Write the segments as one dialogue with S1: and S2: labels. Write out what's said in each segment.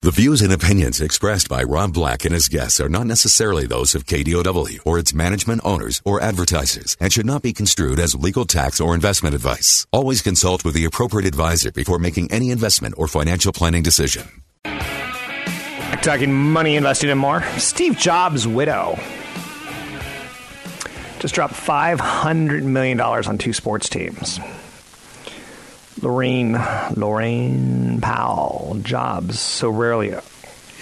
S1: The views and opinions expressed by Rob Black and his guests are not necessarily those of KDOW or its management owners or advertisers and should not be construed as legal tax or investment advice. Always consult with the appropriate advisor before making any investment or financial planning decision.
S2: Talking money, investing, and more. Steve Jobs' widow just dropped $500 million on two sports teams. Lorraine, Laurene Powell Jobs so rarely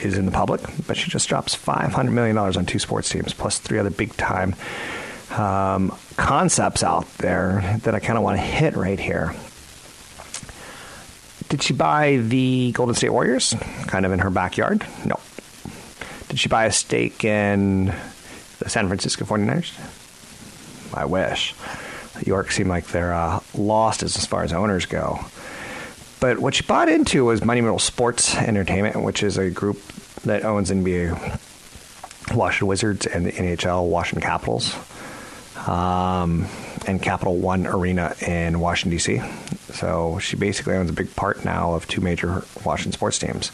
S2: is in the public, but she just drops $500 million on two sports teams, plus three other big time um, concepts out there that I kind of want to hit right here. Did she buy the Golden State Warriors? Kind of in her backyard? No. Did she buy a stake in the San Francisco 49ers? I wish. York seemed like they're uh, lost as, as far as owners go. But what she bought into was Monumental Sports Entertainment, which is a group that owns NBA, Washington Wizards, and the NHL Washington Capitals, um, and Capital One Arena in Washington D.C. So she basically owns a big part now of two major Washington sports teams.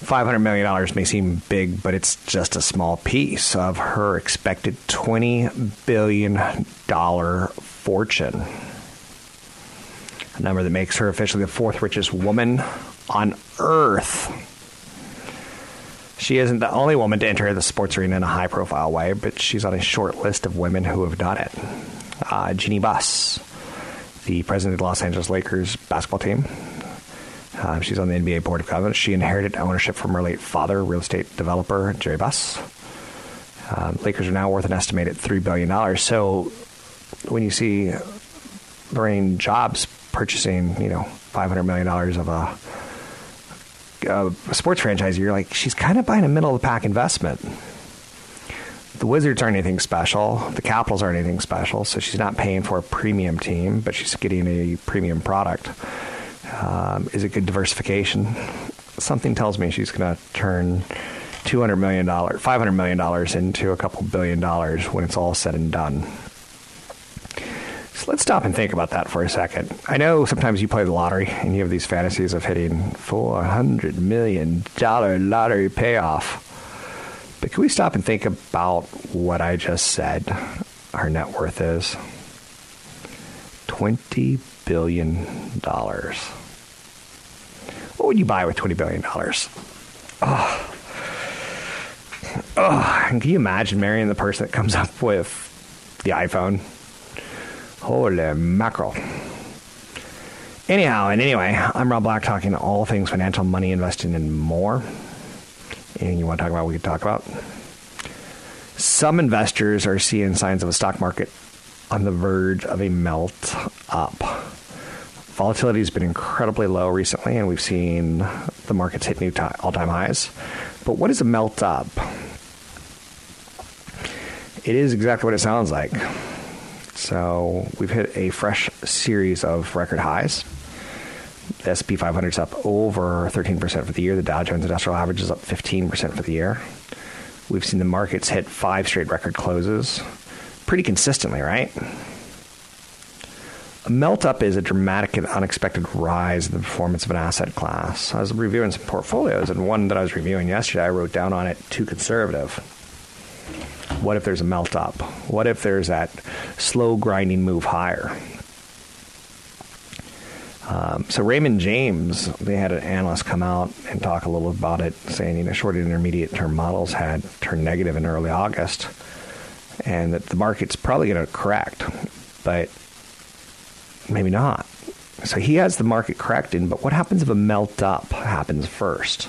S2: $500 million may seem big, but it's just a small piece of her expected $20 billion fortune. A number that makes her officially the fourth richest woman on earth. She isn't the only woman to enter the sports arena in a high profile way, but she's on a short list of women who have done it. Uh, Jeanie Buss, the president of the Los Angeles Lakers basketball team, uh, she's on the NBA board of governors. She inherited ownership from her late father, real estate developer Jerry Buss. Uh, Lakers are now worth an estimated three billion dollars. So when you see Laurene Jobs purchasing, you know, five hundred million dollars of a, a sports franchise, you're like, she's kind of buying a middle of the pack investment. The Wizards aren't anything special. The Capitals aren't anything special. So she's not paying for a premium team, but she's getting a premium product um, is a good diversification. Something tells me she's going to turn $200 million, $500 million into a couple billion dollars when it's all said and done. So let's stop and think about that for a second. I know sometimes you play the lottery and you have these fantasies of hitting $400 million lottery payoff. But can we stop and think about what I just said our net worth is? $20 billion. What would you buy with $20 billion? Oh. Oh, can you imagine marrying the person that comes up with the iPhone? Holy mackerel. Anyhow, and anyway, I'm Rob Black talking all things financial, money, investing, and more. Anything you want to talk about, we can talk about. Some investors are seeing signs of a stock market on the verge of a melt up. Volatility has been incredibly low recently, and we've seen the markets hit new all time highs. But what is a melt up? It is exactly what it sounds like. So we've hit a fresh series of record highs. The S&P 500 is up over 13% for the year. The Dow Jones Industrial Average is up 15% for the year. We've seen the markets hit five straight record closes pretty consistently, right? A melt up is a dramatic and unexpected rise in the performance of an asset class. I was reviewing some portfolios, and one that I was reviewing yesterday, I wrote down on it too conservative. What if there's a melt up? What if there's that slow grinding move higher? Um, so Raymond James, they had an analyst come out and talk a little about it, saying you know short and intermediate term models had turned negative in early August, and that the market's probably going to correct, but maybe not. So he has the market correcting, but what happens if a melt up happens first?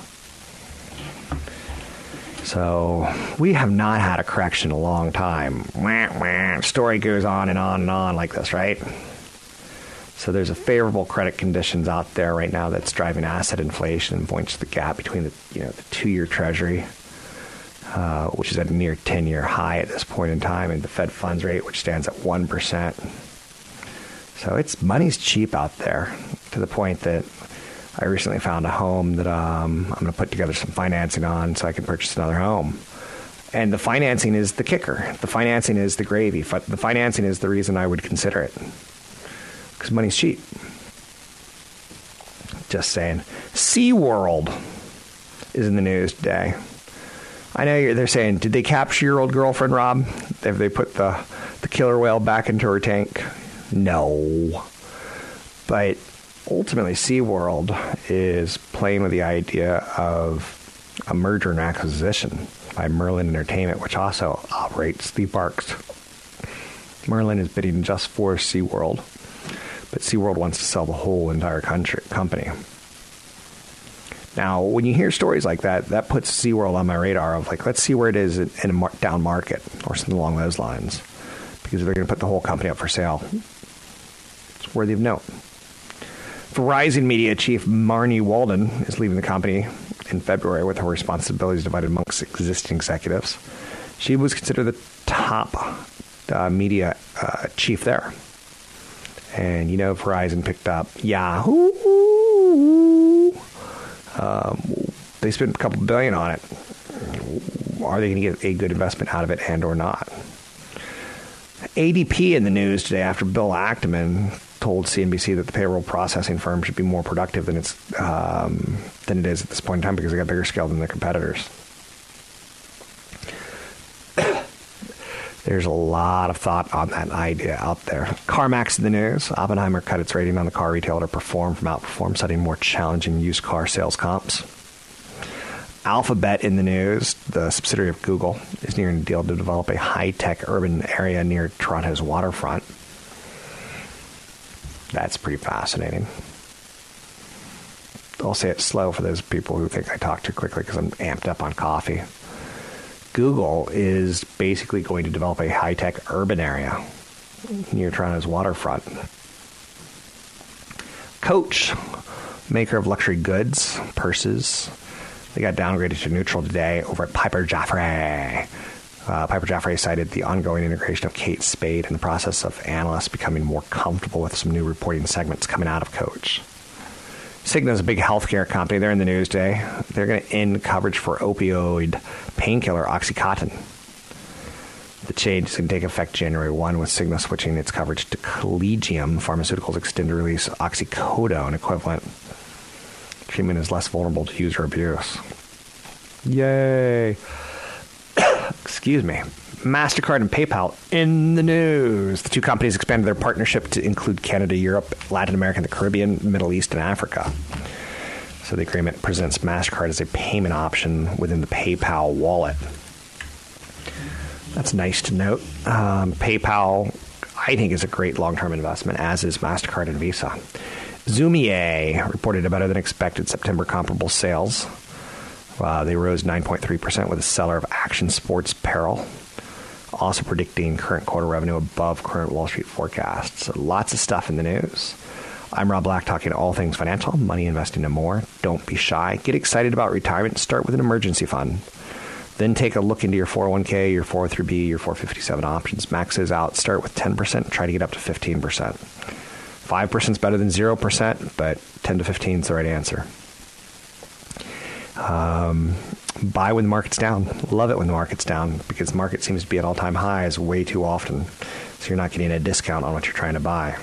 S2: So we have not had a correction in a long time. Wah, wah. Story goes on and on and on like this, right? So there's a favorable credit conditions out there right now that's driving asset inflation and points to the gap between the you know the two-year Treasury, uh, which is at a near 10-year high at this point in time, and the Fed funds rate, which stands at one percent. So it's money's cheap out there to the point that I recently found a home that um, I'm going to put together some financing on so I can purchase another home. And the financing is the kicker. The financing is the gravy. The financing is the reason I would consider it because money's cheap. Just saying. SeaWorld is in the news today. I know they're saying, did they capture your old girlfriend, Rob? Have they put the, the killer whale back into her tank? No. But ultimately, SeaWorld is playing with the idea of a merger and acquisition by Merlin Entertainment, which also operates the parks. Merlin is bidding just for SeaWorld, but SeaWorld wants to sell the whole entire country, company. Now, when you hear stories like that, that puts SeaWorld on my radar of like, let's see where it is in, a down market or something along those lines. Because they're going to put the whole company up for sale. Worthy of note. Verizon Media Chief Marni Walden is leaving the company in February with her responsibilities divided amongst existing executives. She was considered the top uh, media uh, chief there. And you know, Verizon picked up Yahoo. Um, they spent a couple billion on it. Are they going to get a good investment out of it and or not? ADP in the news today after Bill Ackman told CNBC that the payroll processing firm should be more productive than it's um, than it is at this point in time because they got bigger scale than their competitors. There's a lot of thought on that idea out there. CarMax in the news. Oppenheimer cut its rating on the car retailer to perform from outperform, citing more challenging used car sales comps. Alphabet in the news, the subsidiary of Google, is nearing a deal to develop a high tech urban area near Toronto's waterfront. That's pretty fascinating. I'll say it slow for those people who think I talk too quickly because I'm amped up on coffee. Google is basically going to develop a high tech urban area near Toronto's waterfront. Coach, maker of luxury goods, purses, they got downgraded to neutral today over at Piper Jaffray. Uh, Piper Jaffray cited the ongoing integration of Kate Spade in the process of analysts becoming more comfortable with some new reporting segments coming out of Coach. Cigna is a big healthcare company. They're in the news today. They're going to end coverage for opioid painkiller Oxycontin. The change is going to take effect January 1 with Cigna switching its coverage to Collegium Pharmaceuticals extended release oxycodone equivalent. Treatment is less vulnerable to user abuse. Yay! Excuse me, MasterCard and PayPal in the news. The two companies expanded their partnership to include Canada, Europe, Latin America, the Caribbean, Middle East, and Africa. So the agreement presents MasterCard as a payment option within the PayPal wallet. That's nice to note. Um, PayPal, I think, is a great long term investment, as is MasterCard and Visa. Zumiez reported a better than expected September comparable sales uh, they rose 9.3% with a seller of action sports apparel, also predicting current quarter revenue above current Wall Street forecasts. So lots of stuff in the news. I'm Rob Black, talking all things financial, money investing, and more. Don't be shy. Get excited about retirement. Start with an emergency fund. Then take a look into your 401k, your 403b, your 457 options. Max Maxes out. Start with 10%. Try to get up to 15%. 5% is better than 0%, but 10 to 15 is the right answer. Um, buy when the market's down. Love it when the market's down because the market seems to be at all time highs way too often. So you're not getting a discount on what you're trying to buy.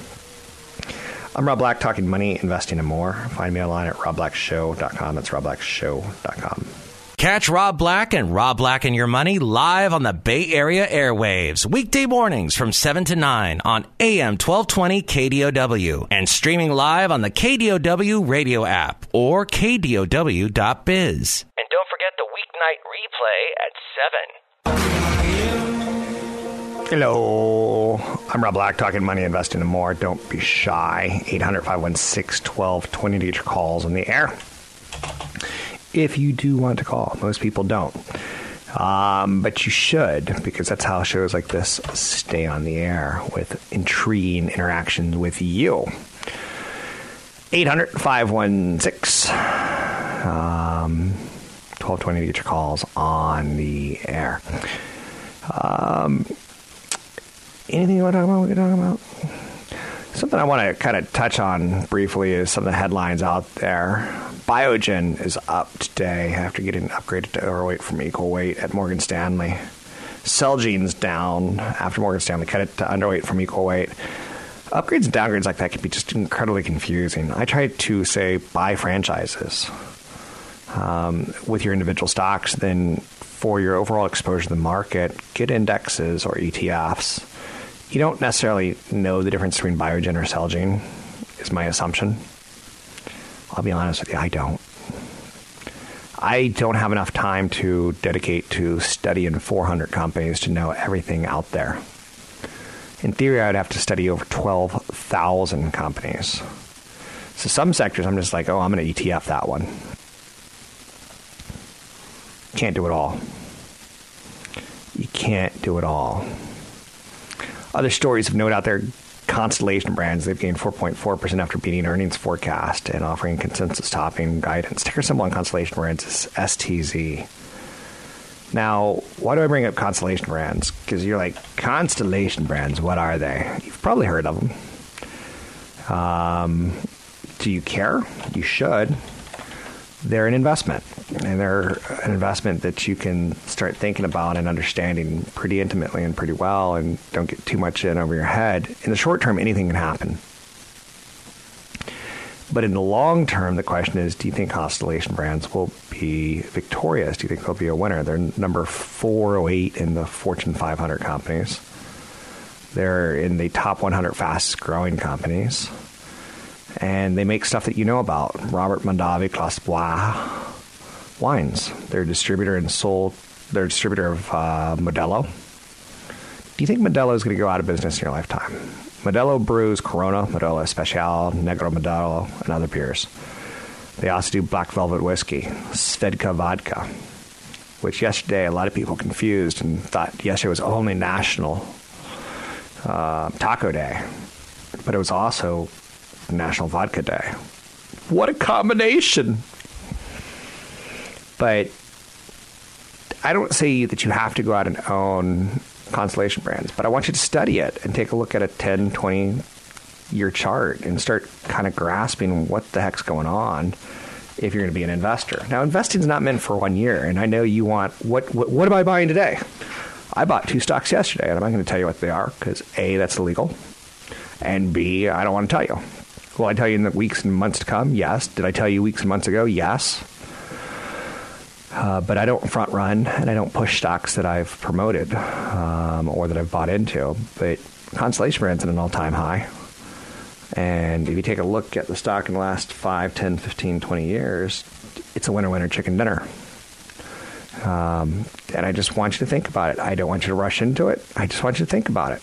S2: I'm Rob Black, talking money, investing, and more. Find me online at robblackshow.com. That's robblackshow.com.
S3: Catch Rob Black and Rob Black and Your Money live on the Bay Area airwaves, weekday mornings from 7 to 9 on AM 1220 KDOW and streaming live on the KDOW radio app or KDOW.biz. And don't forget the weeknight
S2: replay at 7. Hello. I'm Rob Black, talking money, investing, and more. Don't be shy. 800 516 1220 to get your calls on the air if you do want to call. Most people don't. Um, but you should, because that's how shows like this stay on the air with intriguing interactions with you. 800 516 um, 1220 to get your calls on the air. Um, anything you want to talk about? We can talk about? Something I want to kind of touch on briefly is some of the headlines out there. Biogen is up today after getting upgraded to overweight from equal weight at Morgan Stanley. Celgene's down after Morgan Stanley cut it to underweight from equal weight. Upgrades and downgrades like that can be just incredibly confusing. I try to say buy franchises um, with your individual stocks, then for your overall exposure to the market, get indexes or ETFs. You don't necessarily know the difference between Biogen or Celgene, is my assumption. I'll be honest with you, I don't. I don't have enough time to dedicate to studying 400 companies to know everything out there. In theory, I'd have to study over 12,000 companies. So some sectors, I'm just like, oh, I'm going to ETF that one. Can't do it all. You can't do it all. Other stories of note out there Constellation Brands, they've gained 4.4% after beating earnings forecast and offering consensus topping guidance. Ticker symbol on Constellation Brands is STZ. Now, why do I bring up Constellation Brands? Because you're like, Constellation Brands, what are they? You've probably heard of them. Um, do you care? You should they're an investment, and they're an investment that you can start thinking about and understanding pretty intimately and pretty well, and don't get too much in over your head. In the short term, anything can happen. But in the long term, the question is do you think Constellation Brands will be victorious? Do you think they'll be a winner? They're number 408 in the Fortune 500 companies. They're in the top 100 fastest growing companies and they make stuff that you know about. Robert Mondavi Clos du Bois wines. They're a distributor and sold. They're a distributor of uh, Modelo. Do you think Modelo is going to go out of business in your lifetime? Modelo brews Corona, Modelo Especial, Negro Modelo, and other beers. They also do Black Velvet whiskey, Svedka vodka, which yesterday a lot of people confused and thought yesterday was only National uh, Taco Day, but it was also National Vodka Day. What a combination! But I don't say that you have to go out and own Constellation brands, but I want you to study it and take a look at a 10, 20 year chart and start kind of grasping what the heck's going on if you're going to be an investor. Now, investing is not meant for one year, and I know you want what, what, what am I buying today? I bought two stocks yesterday, and I'm not going to tell you what they are because A, that's illegal, and B, I don't want to tell you. Will I tell you in the weeks and months to come? Yes. Did I tell you weeks and months ago? Yes. Uh, but I don't front run and I don't push stocks that I've promoted um, or that I've bought into. But Constellation Brand's at an all time high. And if you take a look at the stock in the last 5, 10, 15, 20 years, it's a winner winner chicken dinner. Um, and I just want you to think about it. I don't want you to rush into it. I just want you to think about it.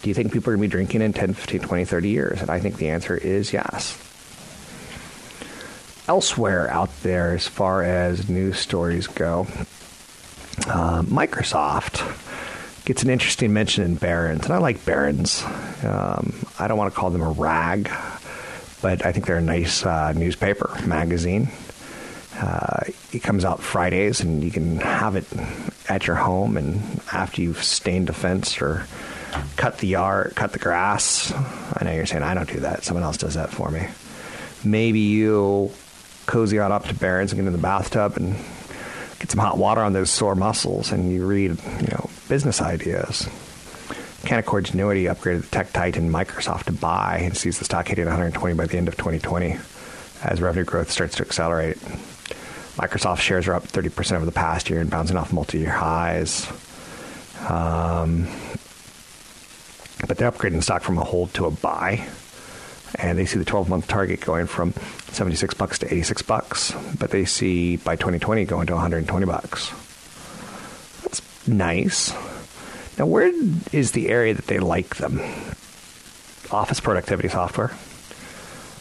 S2: Do you think people are going to be drinking in 10, 15, 20, 30 years? And I think the answer is yes. Elsewhere out there, as far as news stories go, uh, Microsoft gets an interesting mention in Barron's. And I like Barron's. Um, I don't want to call them a rag, but I think they're a nice uh, newspaper, magazine. Uh, it comes out Fridays, and you can have it at your home. And after you've stained a fence or cut the yard, cut the grass. I know you're saying I don't do that. Someone else does that for me. Maybe you cozy on up to Barron's and get in the bathtub and get some hot water on those sore muscles, and you read, you know, business ideas. Canaccord Genuity upgraded the tech titan Microsoft to buy and sees the stock hitting 120 by the end of 2020 as revenue growth starts to accelerate. Microsoft shares are up 30% over the past year and bouncing off multi-year highs. Um, but they're upgrading stock from a hold to a buy. And they see the 12 month target going from 76 bucks to 86 bucks, but they see by 2020 going to 120 bucks. That's nice. Now, where is the area that they like them? Office productivity software.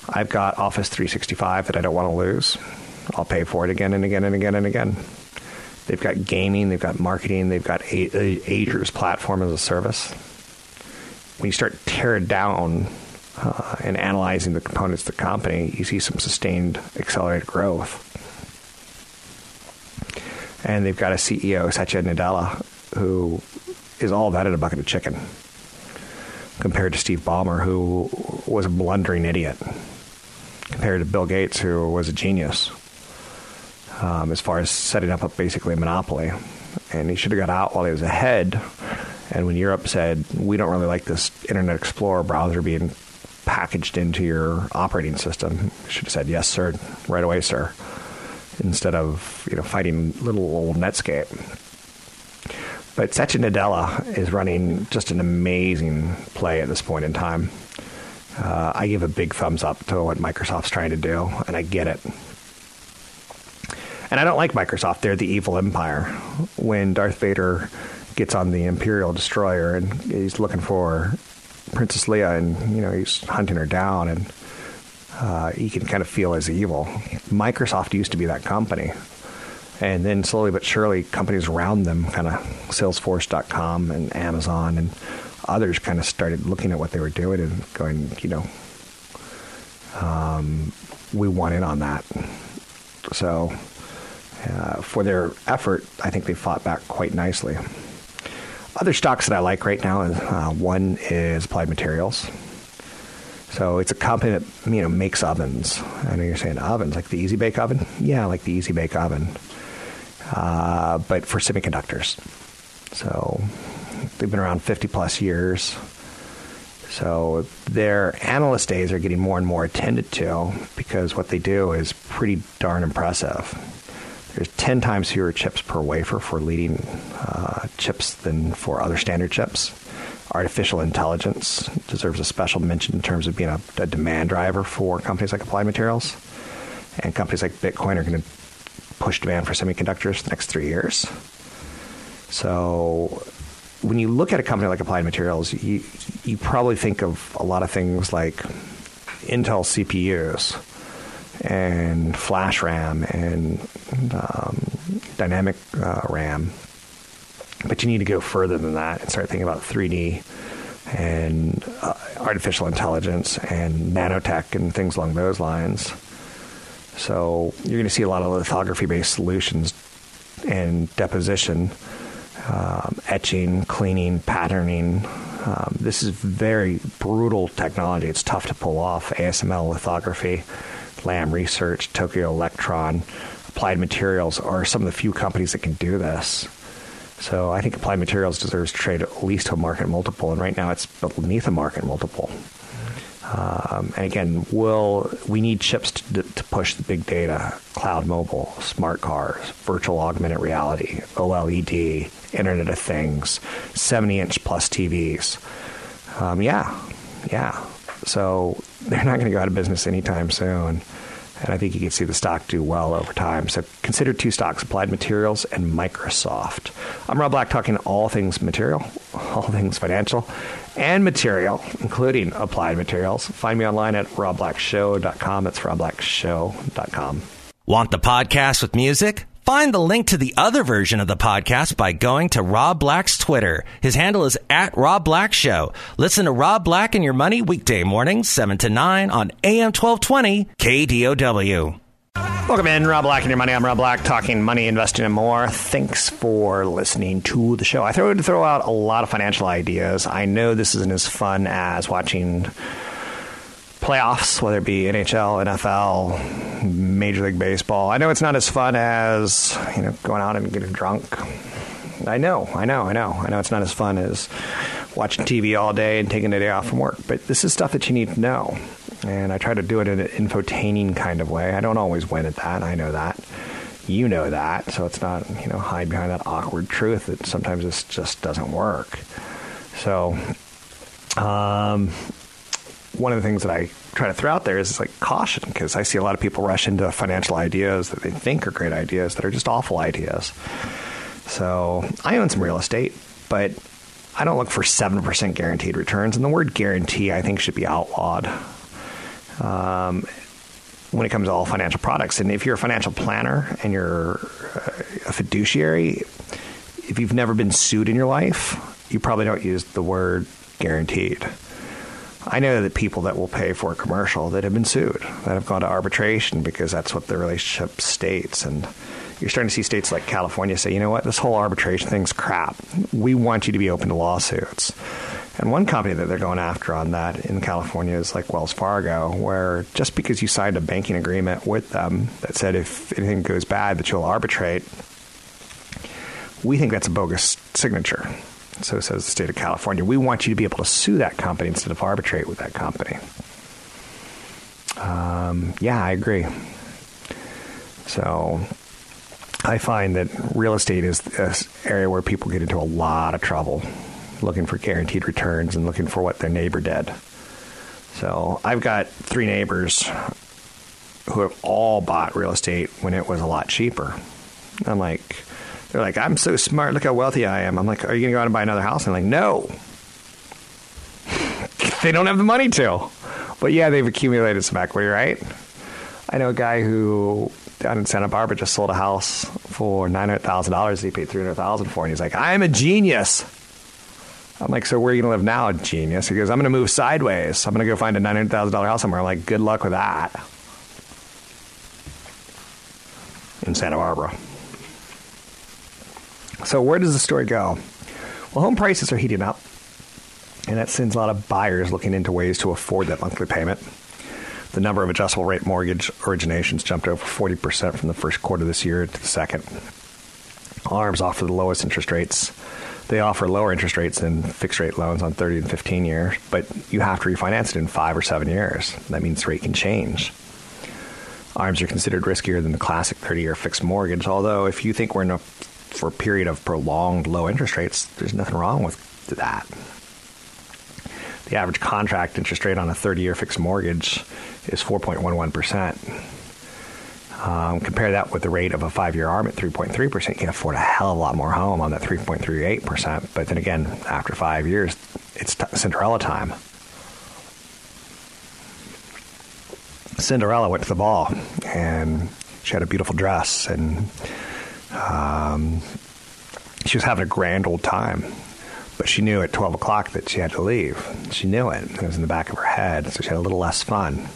S2: I've got Office 365 that I don't want to lose. I'll pay for it again and again and again and again. They've got gaming, they've got marketing, they've got Azure's platform as a service when you start tearing down uh, and analyzing the components of the company, you see some sustained accelerated growth. And they've got a CEO, Satya Nadella, who is all that in a bucket of chicken compared to Steve Ballmer, who was a blundering idiot, compared to Bill Gates, who was a genius um, as far as setting up a, basically a monopoly. And he should have got out while he was ahead. And when Europe said, we don't really like this Internet Explorer browser being packaged into your operating system, you should have said, yes, sir, right away, sir, instead of you know fighting little old Netscape. But Satya Nadella is running just an amazing play at this point in time. Uh, I give a big thumbs up to what Microsoft's trying to do, and I get it. And I don't like Microsoft. They're the evil empire. When Darth Vader gets on the Imperial destroyer and he's looking for Princess Leia, and you know he's hunting her down, and uh, he can kind of feel as evil. Microsoft used to be that company, and then slowly but surely, companies around them, kind of Salesforce.com and Amazon and others, kind of started looking at what they were doing and going, you know, um, we want in on that. So uh, for their effort, I think they fought back quite nicely. Other stocks that I like right now, is, uh, one is Applied Materials. So it's a company that you know makes ovens. I know you're saying ovens, like the Easy Bake Oven. Yeah, like the Easy Bake Oven, uh, but for semiconductors. So they've been around 50 plus years. So their analyst days are getting more and more attended to because what they do is pretty darn impressive. There's 10 times fewer chips per wafer for leading uh, chips than for other standard chips. Artificial intelligence deserves a special mention in terms of being a, a demand driver for companies like Applied Materials. And companies like Bitcoin are going to push demand for semiconductors for the next three years. So when you look at a company like Applied Materials, you, you probably think of a lot of things like Intel CPUs and flash RAM and um, dynamic uh, RAM. But you need to go further than that and start thinking about 3D and uh, artificial intelligence and nanotech and things along those lines. So you're going to see a lot of lithography based solutions and deposition, um, etching, cleaning, patterning. Um, this is very brutal technology. It's tough to pull off. ASML lithography Lam Research, Tokyo Electron, Applied Materials are some of the few companies that can do this. So I think Applied Materials deserves to trade at least a market multiple, and right now it's beneath a market multiple. Um, and again, will we need chips to, to, push the big data, cloud mobile, smart cars, virtual augmented reality, OLED, Internet of Things, 70 inch plus TVs? Um, yeah, yeah. So they're not going to go out of business anytime soon. And I think you can see the stock do well over time. So consider two stocks, Applied Materials and Microsoft. I'm Rob Black talking all things material, all things financial, and material, including Applied Materials. Find me online at robblackshow.com. It's robblackshow.com.
S3: Want the podcast with music? Find the link to the other version of the podcast by going to Rob Black's Twitter. His handle is at Rob Black Show. Listen to Rob Black and Your Money weekday mornings, 7 to 9 on AM 1220 KDOW.
S2: Welcome in, Rob Black and Your Money. I'm Rob Black, talking money, investing, and more. Thanks for listening to the show. I throw throw out a lot of financial ideas. I know this isn't as fun as watching playoffs, whether it be NHL, NFL, Major League Baseball. I know it's not as fun as you know going out and getting drunk. I know, I know, I know, I know. It's not as fun as watching TV all day and taking a day off from work. But this is stuff that you need to know, and I try to do it in an infotaining kind of way. I don't always win at that. I know that. You know that, so it's not you know hide behind that awkward truth that sometimes this just doesn't work. So, um, one of the things that I try to throw out there is like caution because I see a lot of people rush into financial ideas that they think are great ideas that are just awful ideas. So I own some real estate, but I don't look for 7% guaranteed returns. And the word guarantee, I think, should be outlawed um, when it comes to all financial products. And if you're a financial planner and you're a fiduciary, if you've never been sued in your life, you probably don't use the word guaranteed. I know that people that will pay for a commercial that have been sued, that have gone to arbitration because that's what the relationship states. And you're starting to see states like California say, you know what, this whole arbitration thing's crap. We want you to be open to lawsuits. And one company that they're going after on that in California is like Wells Fargo, where just because you signed a banking agreement with them that said if anything goes bad that you'll arbitrate, we think that's a bogus signature. So says the state of California. We want you to be able to sue that company instead of arbitrate with that company. Um, yeah, I agree. So I find that real estate is this area where people get into a lot of trouble looking for guaranteed returns and looking for what their neighbor did. So I've got three neighbors who have all bought real estate when it was a lot cheaper. I'm like, they're like, I'm so smart. Look how wealthy I am. I'm like, are you going to go out and buy another house? And I'm like, no. they don't have the money to. But yeah, they've accumulated some equity, right? I know a guy who down in Santa Barbara just sold a house for nine hundred thousand dollars. He paid three hundred thousand for, and he's like, "I'm a genius." I'm like, "So where are you gonna live now, genius?" He goes, "I'm gonna move sideways. I'm gonna go find a nine hundred thousand dollar house somewhere." I'm like, "Good luck with that." In Santa Barbara. So where does the story go? Well, home prices are heating up, and that sends a lot of buyers looking into ways to afford that monthly payment. The number of adjustable rate mortgage originations jumped over 40% from the first quarter this year to the second. ARMs offer the lowest interest rates. They offer lower interest rates than fixed rate loans on 30 and 15 years, but you have to refinance it in five or seven years. That means rate can change. ARMs are considered riskier than the classic 30 year fixed mortgage, although if you think we're in a for a period of prolonged low interest rates, there's nothing wrong with that. The average contract interest rate on a 30 year fixed mortgage is 4.11%. Um, compare that with the rate of a five year ARM at 3.3%. You can afford a hell of a lot more home on that 3.38%. But then again, after five years, it's t- Cinderella time. Cinderella went to the ball and she had a beautiful dress and um, she was having a grand old time, but she knew at 12 o'clock that she had to leave. She knew it. It was in the back of her head, so she had a little less fun.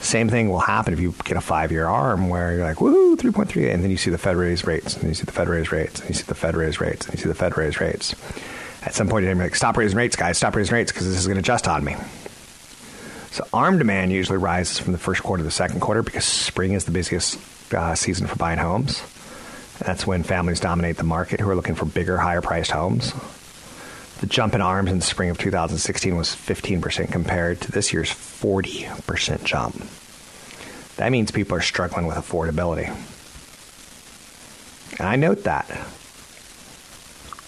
S2: Same thing will happen if you get a five year arm where you're like, woohoo, 3.3, and then you see the Fed raise rates, and you see the Fed raise rates, and you see the Fed raise rates, and you see the Fed raise rates. At some point, you're like, stop raising rates, guys, stop raising rates because this is going to adjust on me. So arm demand usually rises from the first quarter to the second quarter because spring is the busiest uh, season for buying homes. That's when families dominate the market who are looking for bigger, higher priced homes. The jump in arms in the spring of 2016 was 15% compared to this year's 40% jump. That means people are struggling with affordability. And I note that.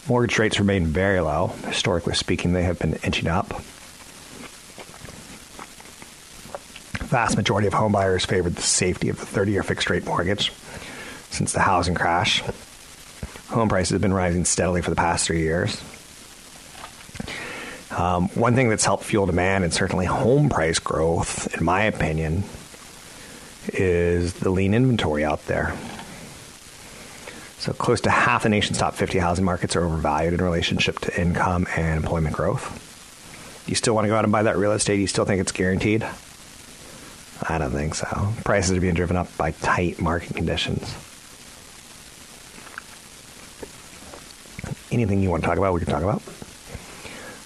S2: Mortgage rates remain very low. Historically speaking, they have been inching up. Vast majority of homebuyers favored the safety of the 30 year fixed rate mortgage since the housing crash. Home prices have been rising steadily for the past three years. Um, one thing that's helped fuel demand and certainly home price growth, in my opinion, is the lean inventory out there. So, close to half the nation's top 50 housing markets are overvalued in relationship to income and employment growth. You still want to go out and buy that real estate? You still think it's guaranteed? I don't think so. Prices are being driven up by tight market conditions. Anything you want to talk about, we can talk about.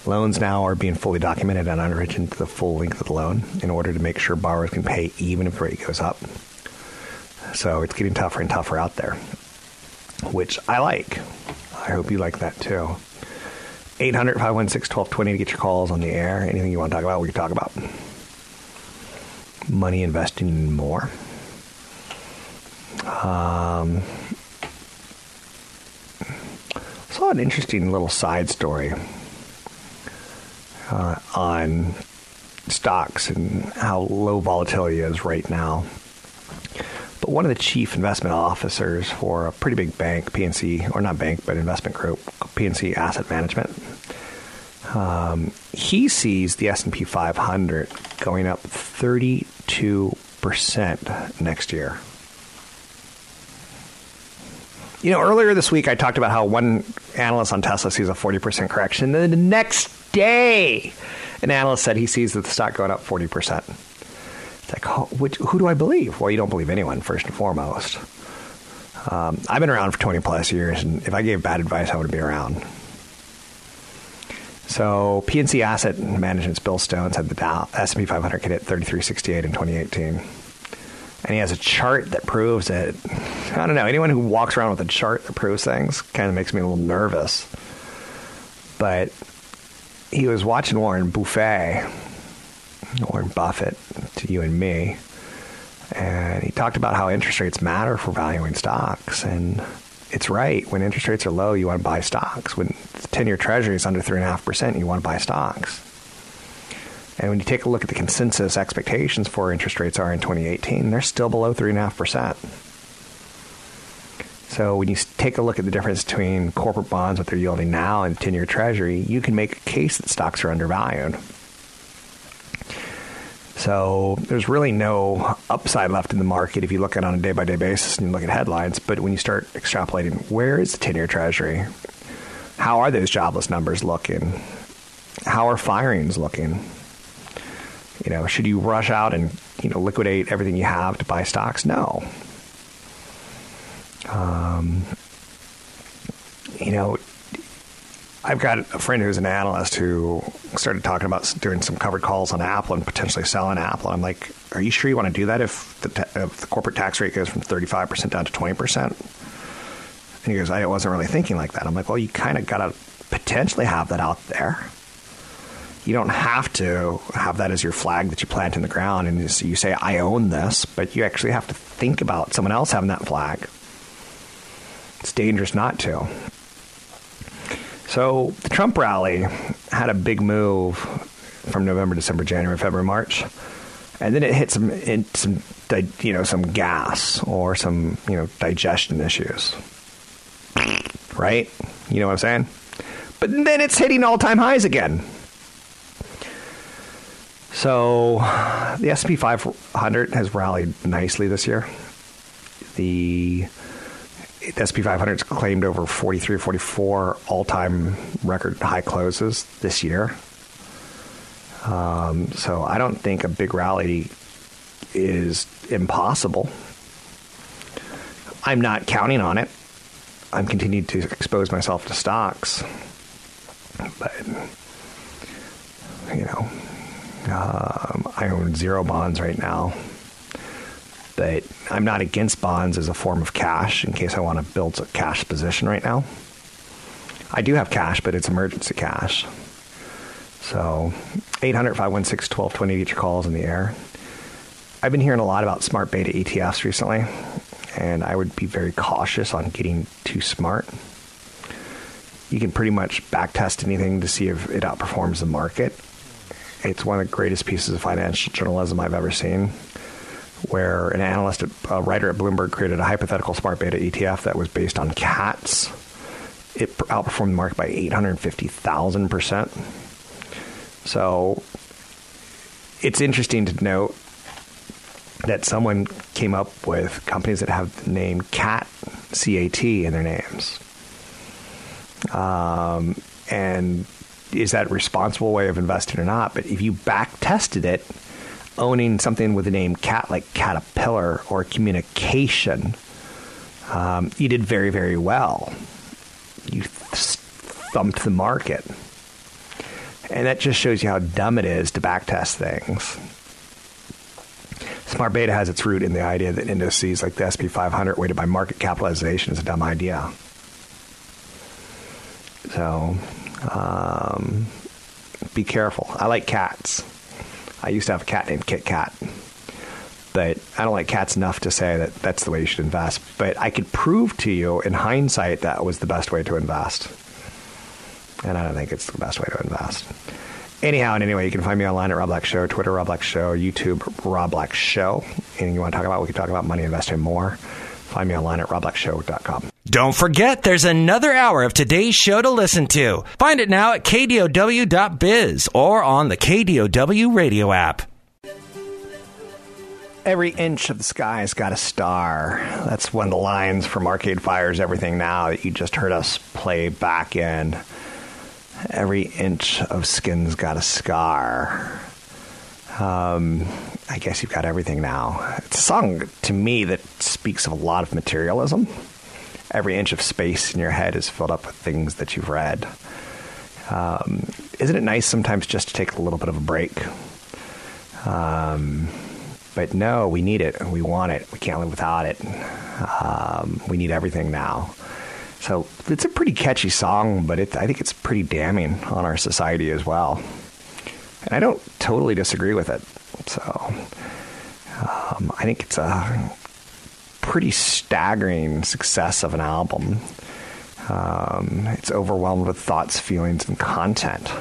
S2: Loans now are being fully documented and underwritten to the full length of the loan in order to make sure borrowers can pay even if the rate goes up. So it's getting tougher and tougher out there, which I like. I hope you like that too. 800 516 1220 to get your calls on the air. Anything you want to talk about, we can talk about. Money investing more. Um, saw an interesting little side story uh, on stocks and how low volatility is right now. But one of the chief investment officers for a pretty big bank, PNC, or not bank, but investment group, PNC Asset Management, um, he sees the S&P 500 going up 32% next year. You know, earlier this week I talked about how one analyst on Tesla sees a 40% correction. Then the next day. An analyst said he sees the stock going up 40%. It's like, oh, which, who do I believe? Well, you don't believe anyone, first and foremost. Um, I've been around for 20 plus years, and if I gave bad advice, I wouldn't be around. So PNC Asset Management's Bill Stone said the Dow S&P 500 could hit 3368 in 2018. And he has a chart that proves it. I don't know. Anyone who walks around with a chart that proves things kind of makes me a little nervous. But he was watching Warren Buffett, Warren Buffett, to you and me, and he talked about how interest rates matter for valuing stocks. And it's right. When interest rates are low, you want to buy stocks. When 10 year treasury is under 3.5%, you want to buy stocks. And when you take a look at the consensus expectations for interest rates are in 2018, they're still below 3.5%. So when you take a look at the difference between corporate bonds, what they're yielding now, and 10 year treasury, you can make a case that stocks are undervalued. So there's really no upside left in the market if you look at it on a day by day basis and you look at headlines. But when you start extrapolating, where is the 10 year treasury? How are those jobless numbers looking? How are firings looking? You know, should you rush out and you know liquidate everything you have to buy stocks? No. Um, you know, I've got a friend who's an analyst who started talking about doing some covered calls on Apple and potentially selling Apple. I'm like, are you sure you want to do that if the, if the corporate tax rate goes from 35% down to 20%? And he goes, I wasn't really thinking like that. I'm like, well, you kind of got to potentially have that out there you don't have to have that as your flag that you plant in the ground and you say, I own this, but you actually have to think about someone else having that flag. It's dangerous not to. So the Trump rally had a big move from November, December, January, February, March, and then it hit some some you know some gas or some you know digestion issues, right? You know what I'm saying? But then it's hitting all time highs again. So the S&P 500 has rallied nicely this year. The S&P 500 has claimed over 43 or 44 all-time record high closes this year. Um, so I don't think a big rally is impossible. I'm not counting on it. I'm continuing to expose myself to stocks, but you know, um, I own zero bonds right now. But I'm not against bonds as a form of cash in case I want to build a cash position right now. I do have cash, but it's emergency cash. So 800 516 1220 get your calls in the air. I've been hearing a lot about smart beta ETFs recently, and I would be very cautious on getting too smart. You can pretty much backtest anything to see if it outperforms the market it's one of the greatest pieces of financial journalism I've ever seen, where an analyst, a writer at Bloomberg, created a hypothetical smart beta ETF that was based on cats. It outperformed the market by 850,000%. So it's interesting to note that someone came up with companies that have the name CAT, C A T, in their names. Um, and is that a responsible way of investing or not? But if you back tested it, owning something with the name cat like Caterpillar or communication, um, you did very, very well. You thumped the market. And that just shows you how dumb it is to backtest things. Smart beta has its root in the idea that indices like the SP 500 weighted by market capitalization is a dumb idea. So um, be careful. I like cats. I used to have a cat named Kit Kat. But I don't like cats enough to say that that's the way you should invest. But I could prove to you in hindsight that was the best way to invest. And I don't think it's the best way to invest. Anyhow and anyway, you can find me online at Rob Black Show, Twitter Rob Black Show, YouTube Rob Black Show. Anything you want to talk about, we can talk about money investing more. Find me online at robblackshow.com.
S3: Don't forget, there's another hour of today's show to listen to. Find it now at kdow.biz or on the KDOW radio app.
S2: Every inch of the sky has got a star. That's one of the lines from Arcade Fire's Everything Now that you just heard us play back in. Every inch of skin's got a scar. Um, I guess you've got everything now. It's a song to me that speaks of a lot of materialism. Every inch of space in your head is filled up with things that you've read. Um, isn't it nice sometimes just to take a little bit of a break? Um, but no, we need it. We want it. We can't live without it. Um, we need everything now. So it's a pretty catchy song, but it, I think it's pretty damning on our society as well. And I don't totally disagree with it. So um, I think it's a pretty staggering success of an album. Um, it's overwhelmed with thoughts, feelings, and content.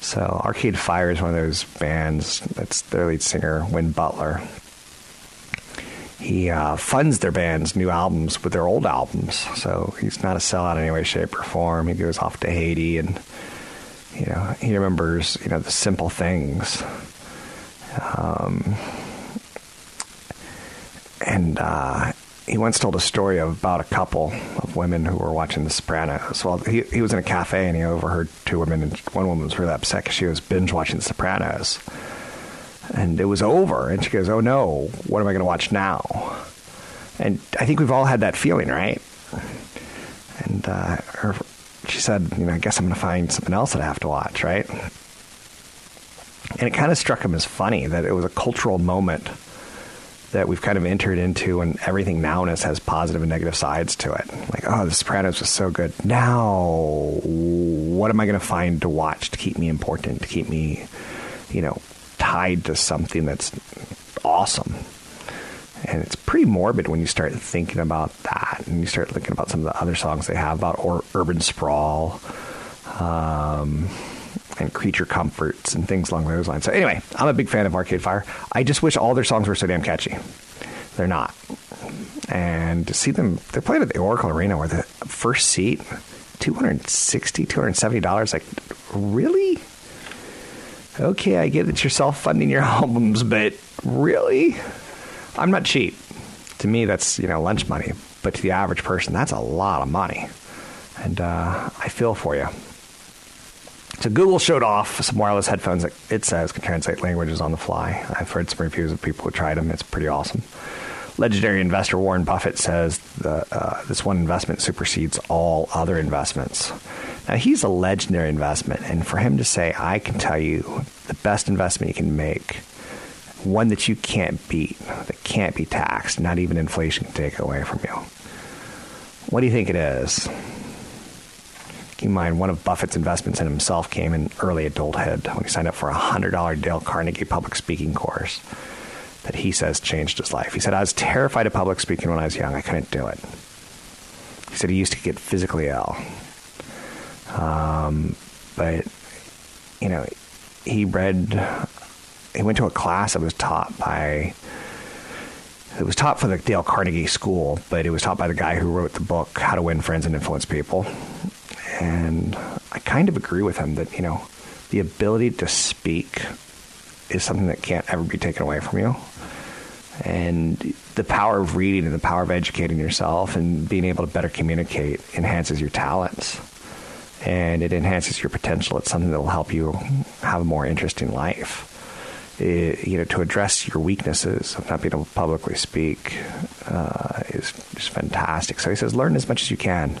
S2: So Arcade Fire is one of those bands. That's their lead singer, Win Butler. He uh, funds their band's new albums with their old albums. So he's not a sellout in any way, shape, or form. He goes off to Haiti and you know he remembers you know the simple things. Um, and uh, he once told a story about a couple of women who were watching The Sopranos. Well, he, he was in a cafe and he overheard two women, and one woman was really upset because she was binge watching The Sopranos. And it was over, and she goes, Oh no, what am I going to watch now? And I think we've all had that feeling, right? And uh, her, she said, You know, I guess I'm going to find something else that I have to watch, right? And it kind of struck him as funny that it was a cultural moment that we've kind of entered into, and everything nowness has positive and negative sides to it. Like, oh, The Sopranos was so good. Now, what am I going to find to watch to keep me important, to keep me, you know, tied to something that's awesome? And it's pretty morbid when you start thinking about that, and you start thinking about some of the other songs they have about or, urban sprawl. Um, and creature comforts and things along those lines. So anyway, I'm a big fan of Arcade Fire. I just wish all their songs were so damn catchy. They're not. And to see them, they're playing at the Oracle Arena where the first seat, $260, $270. Like, really? Okay, I get that you're self funding your albums, but really? I'm not cheap. To me, that's, you know, lunch money. But to the average person, that's a lot of money. And uh, I feel for you. So Google showed off some wireless headphones that it says can translate languages on the fly. I've heard some reviews of people who tried them. It's pretty awesome. Legendary investor Warren Buffett says the, uh, this one investment supersedes all other investments. Now, he's a legendary investment, and for him to say, I can tell you the best investment you can make, one that you can't beat, that can't be taxed, not even inflation can take away from you. What do you think it is? Keep in mind, one of Buffett's investments in himself came in early adulthood when he signed up for a $100 Dale Carnegie public speaking course that he says changed his life. He said, I was terrified of public speaking when I was young. I couldn't do it. He said he used to get physically ill. Um, but, you know, he read, he went to a class that was taught by, it was taught for the Dale Carnegie School, but it was taught by the guy who wrote the book, How to Win Friends and Influence People. And I kind of agree with him that, you know, the ability to speak is something that can't ever be taken away from you. And the power of reading and the power of educating yourself and being able to better communicate enhances your talents and it enhances your potential. It's something that will help you have a more interesting life. It, you know, to address your weaknesses of not being able to publicly speak uh, is just fantastic. So he says, learn as much as you can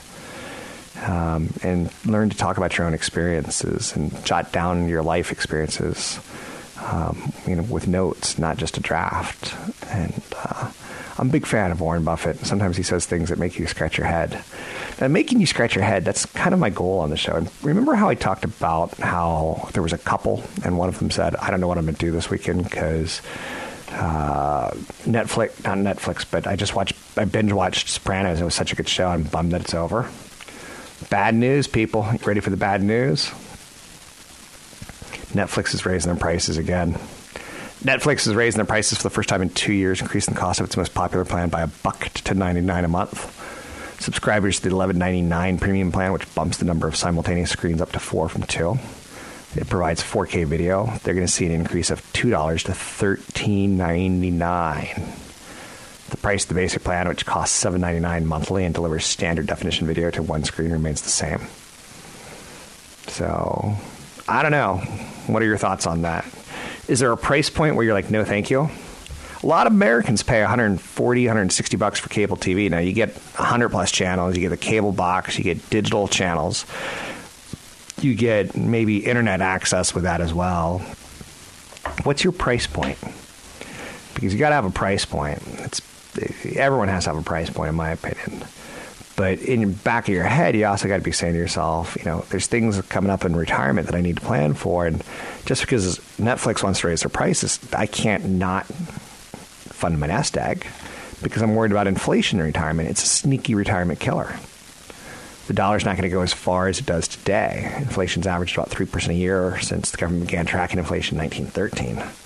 S2: um, and learn to talk about your own experiences and jot down your life experiences, um, you know, with notes, not just a draft. And uh, I'm a big fan of Warren Buffett. Sometimes he says things that make you scratch your head. And making you scratch your head, that's kind of my goal on the show. And remember how I talked about how there was a couple, and one of them said, I don't know what I'm going to do this weekend because uh, Netflix, not Netflix, but I just watched, I binge watched Sopranos. It was such a good show. I'm bummed that it's over. Bad news, people. Ready for the bad news? Netflix is raising their prices again. Netflix is raising their prices for the first time in two years, increasing the cost of its most popular plan by a buck to ninety nine a month. Subscribers to the eleven ninety nine premium plan, which bumps the number of simultaneous screens up to four from two. It provides 4K video. They're going to see an increase of two dollars to thirteen ninety nine. The price of the basic plan, which costs seven ninety nine monthly and delivers standard definition video to one screen, remains the same. So, I don't know. What are your thoughts on that? Is there a price point where you're like, no, thank you? A lot of Americans pay 140, 160 bucks for cable TV. Now you get 100 plus channels, you get a cable box, you get digital channels, you get maybe internet access with that as well. What's your price point? Because you got to have a price point. It's everyone has to have a price point, in my opinion. But in the back of your head, you also got to be saying to yourself, you know, there's things coming up in retirement that I need to plan for. And just because Netflix wants to raise their prices, I can't not fund my nest egg because I'm worried about inflation in retirement. It's a sneaky retirement killer. The dollar's not going to go as far as it does today. Inflation's averaged about 3% a year since the government began tracking inflation in 1913.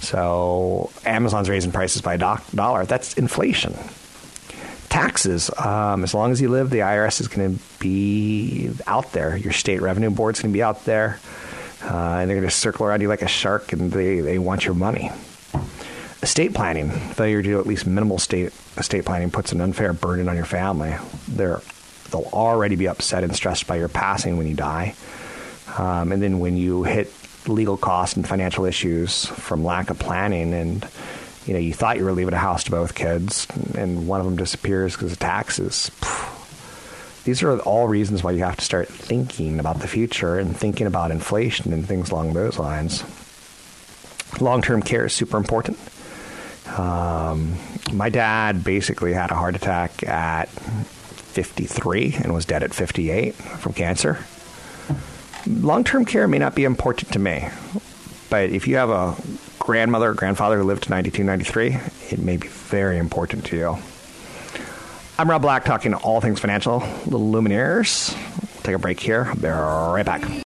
S2: So Amazon's raising prices by a dollar. That's inflation taxes. Um, as long as you live, the IRS is going to be out there. Your state revenue board's going to be out there, uh, and they're going to circle around you like a shark, and they, they want your money. Estate planning, failure to do at least minimal state estate planning puts an unfair burden on your family. They're, they'll already be upset and stressed by your passing when you die. Um, and then when you hit legal costs and financial issues from lack of planning and you know, you thought you were leaving a house to both kids, and one of them disappears because of taxes. These are all reasons why you have to start thinking about the future and thinking about inflation and things along those lines. Long term care is super important. Um, my dad basically had a heart attack at 53 and was dead at 58 from cancer. Long term care may not be important to me, but if you have a grandmother or grandfather who lived to 92, 93, it may be very important to you. I'm Rob Black, talking all things financial, little luminaires. take a break here. I'll be right back.